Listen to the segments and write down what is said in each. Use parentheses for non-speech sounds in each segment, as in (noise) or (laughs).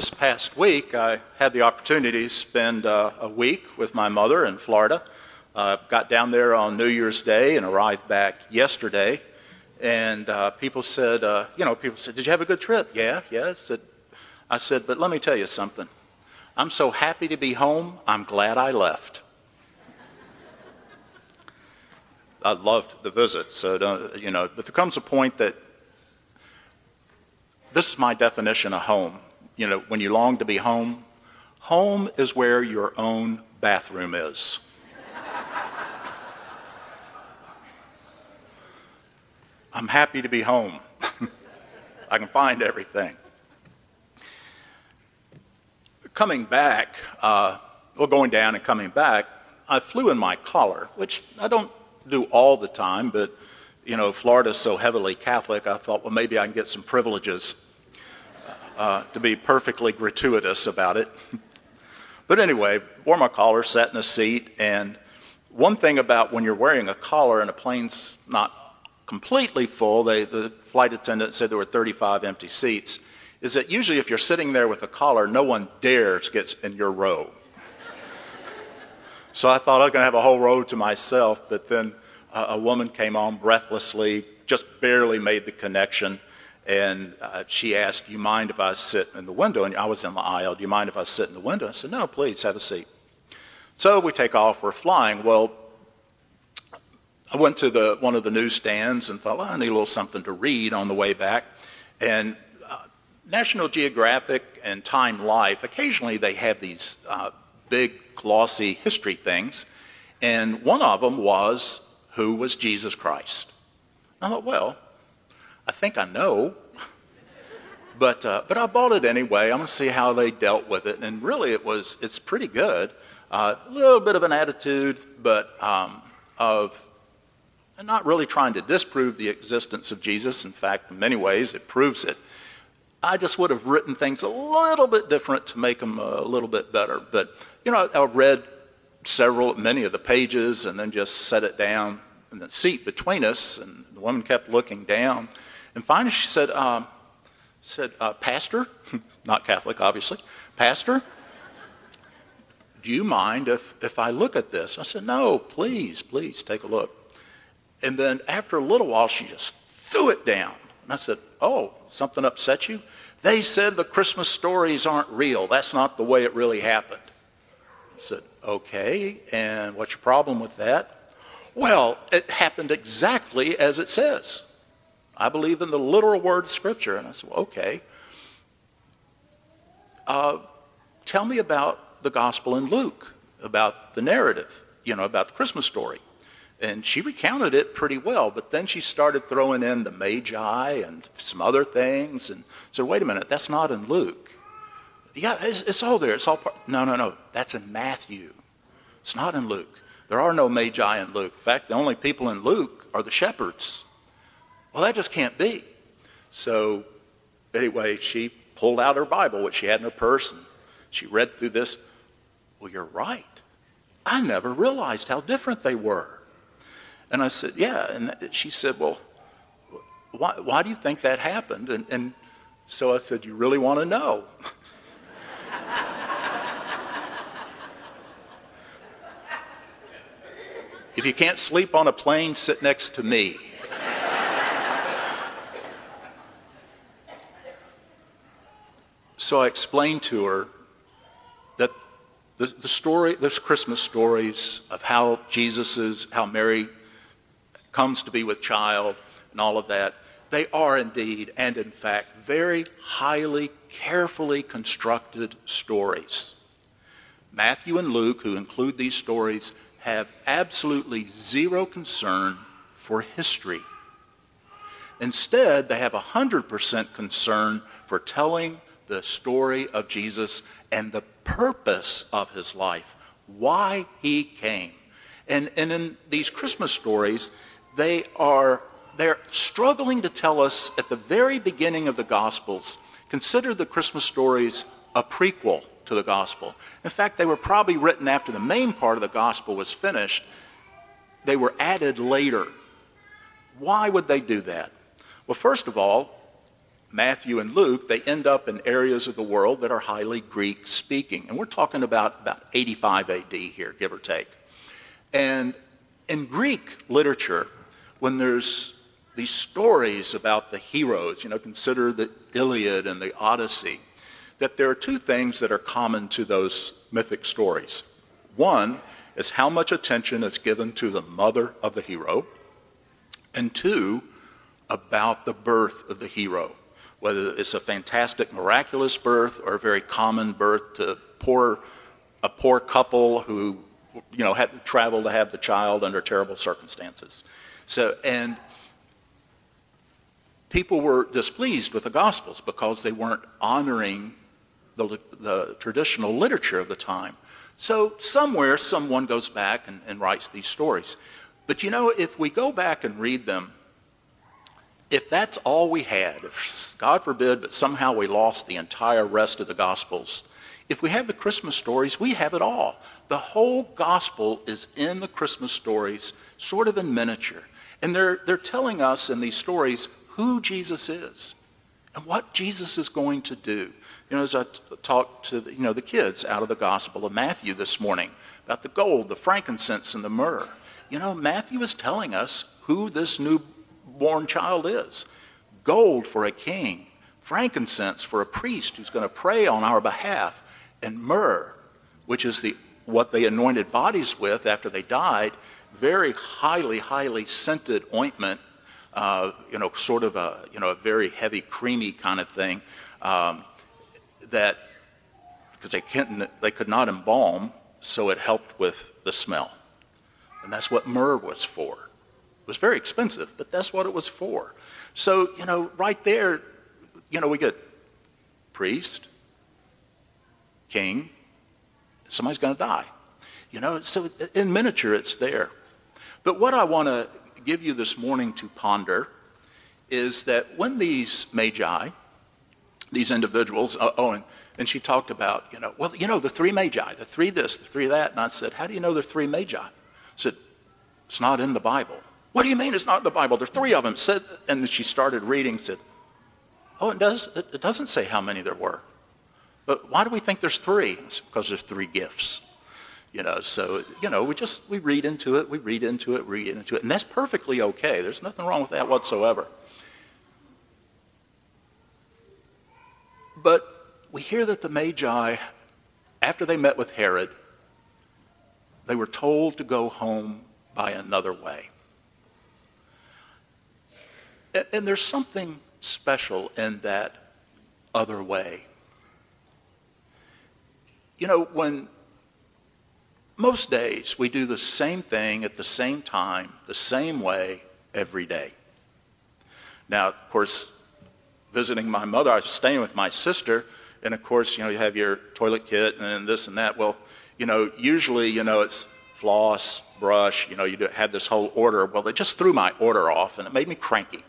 this past week, I had the opportunity to spend uh, a week with my mother in Florida. Uh, got down there on New Year's Day and arrived back yesterday. And uh, people said, uh, you know, people said, "Did you have a good trip?" Yeah, yeah. I said, I said, but let me tell you something. I'm so happy to be home. I'm glad I left. I loved the visit, so don't, you know. But there comes a point that this is my definition of home. You know, when you long to be home, home is where your own bathroom is. (laughs) I'm happy to be home. (laughs) I can find everything. Coming back, uh, well, going down and coming back, I flew in my collar, which I don't do all the time, but you know, Florida's so heavily Catholic, I thought, well, maybe I can get some privileges uh, to be perfectly gratuitous about it. (laughs) but anyway, wore my collar, sat in a seat, and one thing about when you're wearing a collar and a plane's not completely full, they, the flight attendant said there were 35 empty seats, is that usually if you're sitting there with a collar, no one dares get in your row. (laughs) so I thought I was going to have a whole row to myself, but then a woman came on breathlessly, just barely made the connection, and uh, she asked, Do you mind if I sit in the window? And I was in the aisle. Do you mind if I sit in the window? I said, No, please, have a seat. So we take off, we're flying. Well, I went to the, one of the newsstands and thought, well, I need a little something to read on the way back. And uh, National Geographic and Time Life, occasionally they have these uh, big, glossy history things. And one of them was who was Jesus Christ? I thought, well, I think I know. But, uh, but I bought it anyway. I'm going to see how they dealt with it. And really, it was, it's pretty good. Uh, a little bit of an attitude, but um, of not really trying to disprove the existence of Jesus. In fact, in many ways, it proves it. I just would have written things a little bit different to make them a little bit better. But, you know, I read several, many of the pages and then just set it down in the seat between us. And the woman kept looking down. And finally she said, um, said uh, Pastor, (laughs) not Catholic, obviously, Pastor, do you mind if, if I look at this? I said, No, please, please take a look. And then after a little while, she just threw it down. And I said, Oh, something upset you? They said the Christmas stories aren't real. That's not the way it really happened. I said, Okay, and what's your problem with that? Well, it happened exactly as it says. I believe in the literal word of Scripture. And I said, well, okay. Uh, tell me about the gospel in Luke, about the narrative, you know, about the Christmas story. And she recounted it pretty well, but then she started throwing in the Magi and some other things and said, wait a minute, that's not in Luke. Yeah, it's, it's all there. It's all part. No, no, no. That's in Matthew. It's not in Luke. There are no Magi in Luke. In fact, the only people in Luke are the shepherds. Well, that just can't be. So, anyway, she pulled out her Bible, which she had in her purse, and she read through this. Well, you're right. I never realized how different they were. And I said, Yeah. And she said, Well, why, why do you think that happened? And, and so I said, You really want to know? (laughs) if you can't sleep on a plane, sit next to me. So I explained to her that the, the story, there's Christmas stories of how Jesus is, how Mary comes to be with child and all of that. They are indeed, and in fact, very highly, carefully constructed stories. Matthew and Luke, who include these stories, have absolutely zero concern for history. Instead, they have 100% concern for telling the story of Jesus and the purpose of his life, why he came. And, and in these Christmas stories, they are they're struggling to tell us at the very beginning of the Gospels, consider the Christmas stories a prequel to the Gospel. In fact, they were probably written after the main part of the Gospel was finished. They were added later. Why would they do that? Well, first of all, Matthew and Luke, they end up in areas of the world that are highly Greek speaking. And we're talking about about 85 AD here, give or take. And in Greek literature, when there's these stories about the heroes, you know, consider the Iliad and the Odyssey, that there are two things that are common to those mythic stories. One is how much attention is given to the mother of the hero, and two, about the birth of the hero, whether it's a fantastic, miraculous birth or a very common birth to poor, a poor couple who, you know, had to travel to have the child under terrible circumstances. So, and people were displeased with the Gospels because they weren't honoring the, the traditional literature of the time. So somewhere someone goes back and, and writes these stories. But you know, if we go back and read them, if that's all we had, God forbid, but somehow we lost the entire rest of the Gospels, if we have the Christmas stories, we have it all. The whole Gospel is in the Christmas stories, sort of in miniature. And they're, they're telling us in these stories who Jesus is and what Jesus is going to do. You know, as I t- talked to the, you know, the kids out of the Gospel of Matthew this morning about the gold, the frankincense, and the myrrh, you know, Matthew is telling us who this newborn child is. Gold for a king, frankincense for a priest who's going to pray on our behalf, and myrrh, which is the, what they anointed bodies with after they died, very highly, highly scented ointment uh, you know, sort of a, you know, a very heavy, creamy kind of thing um, that, because they, couldn't, they could not embalm, so it helped with the smell. And that's what myrrh was for. It was very expensive, but that's what it was for. So, you know, right there, you know, we get priest, king, somebody's going to die. You know, so in miniature, it's there. But what I want to give you this morning to ponder is that when these magi, these individuals, uh, oh, and, and she talked about, you know, well, you know, the three magi, the three this, the three that. And I said, how do you know they're three magi? I said, it's not in the Bible. What do you mean it's not in the Bible? There are three of them. Said, and then she started reading, said, oh, it, does, it doesn't say how many there were. But why do we think there's three? It's because there's three gifts. You know, so, you know, we just, we read into it, we read into it, read into it, and that's perfectly okay. There's nothing wrong with that whatsoever. But we hear that the Magi, after they met with Herod, they were told to go home by another way. And, there's something special in that other way. You know, when most days, we do the same thing at the same time, the same way, every day. Now, of course, visiting my mother, I was staying with my sister, and of course, you know, you have your toilet kit and this and that. Well, you know, usually, you know, it's floss, brush, you know, you have this whole order. Well, they just threw my order off, and it made me cranky.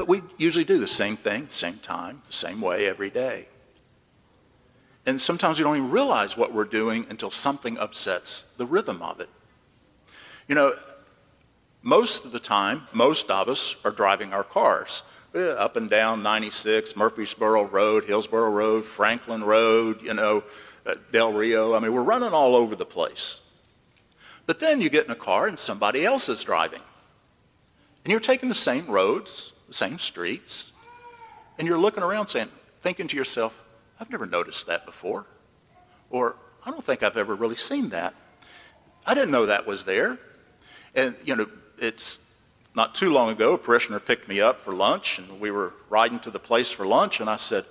But we usually do the same thing, the same time, the same way every day. And sometimes we don't even realize what we're doing until something upsets the rhythm of it. You know, most of the time, most of us are driving our cars up and down 96, Murfreesboro Road, Hillsboro Road, Franklin Road, you know, uh, Del Rio. I mean, we're running all over the place. But then you get in a car and somebody else is driving. And you're taking the same roads, same streets, and you're looking around saying, thinking to yourself, I've never noticed that before. Or, I don't think I've ever really seen that. I didn't know that was there. And, you know, it's not too long ago, a parishioner picked me up for lunch, and we were riding to the place for lunch, and I said,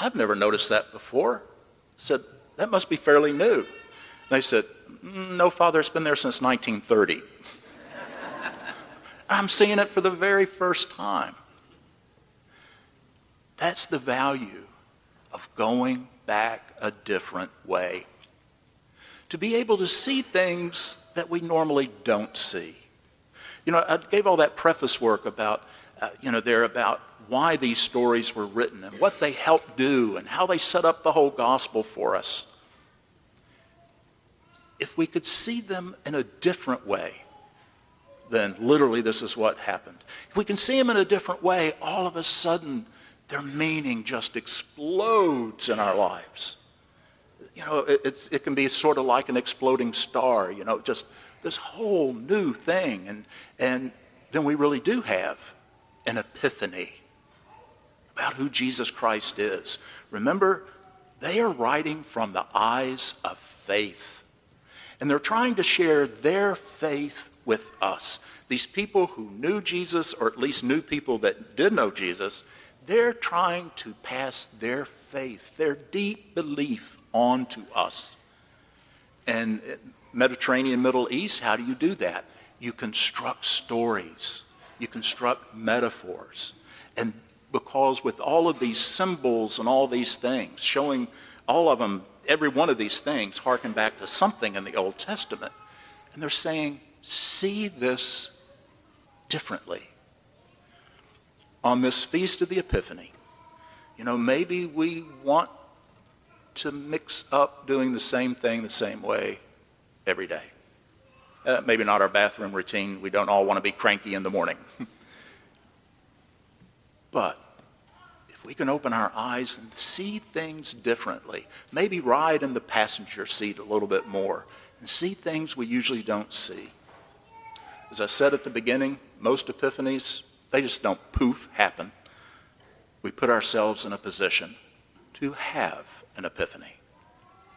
I've never noticed that before. I said, that must be fairly new. And they said, mm, no, Father, it's been there since 1930. I'm seeing it for the very first time. That's the value of going back a different way. To be able to see things that we normally don't see. You know, I gave all that preface work about, uh, you know, there about why these stories were written and what they helped do and how they set up the whole gospel for us. If we could see them in a different way, then literally this is what happened. If we can see them in a different way, all of a sudden their meaning just explodes in our lives. You know, it, it, can be sort of like an exploding star, you know, just this whole new thing. And, and then we really do have an epiphany about who Jesus Christ is. Remember, they are writing from the eyes of faith. And they're trying to share their faith with us. These people who knew Jesus, or at least knew people that did know Jesus, they're trying to pass their faith, their deep belief on to us. And Mediterranean Middle East, how do you do that? You construct stories, you construct metaphors. And because with all of these symbols and all these things, showing all of them, every one of these things harken back to something in the Old Testament. And they're saying, see this differently on this feast of the Epiphany, you know, maybe we want to mix up doing the same thing the same way every day. Uh, maybe not our bathroom routine. We don't all want to be cranky in the morning. (laughs) but if we can open our eyes and see things differently, maybe ride in the passenger seat a little bit more and see things we usually don't see. As I said at the beginning, most epiphanies they just don't poof happen. We put ourselves in a position to have an epiphany.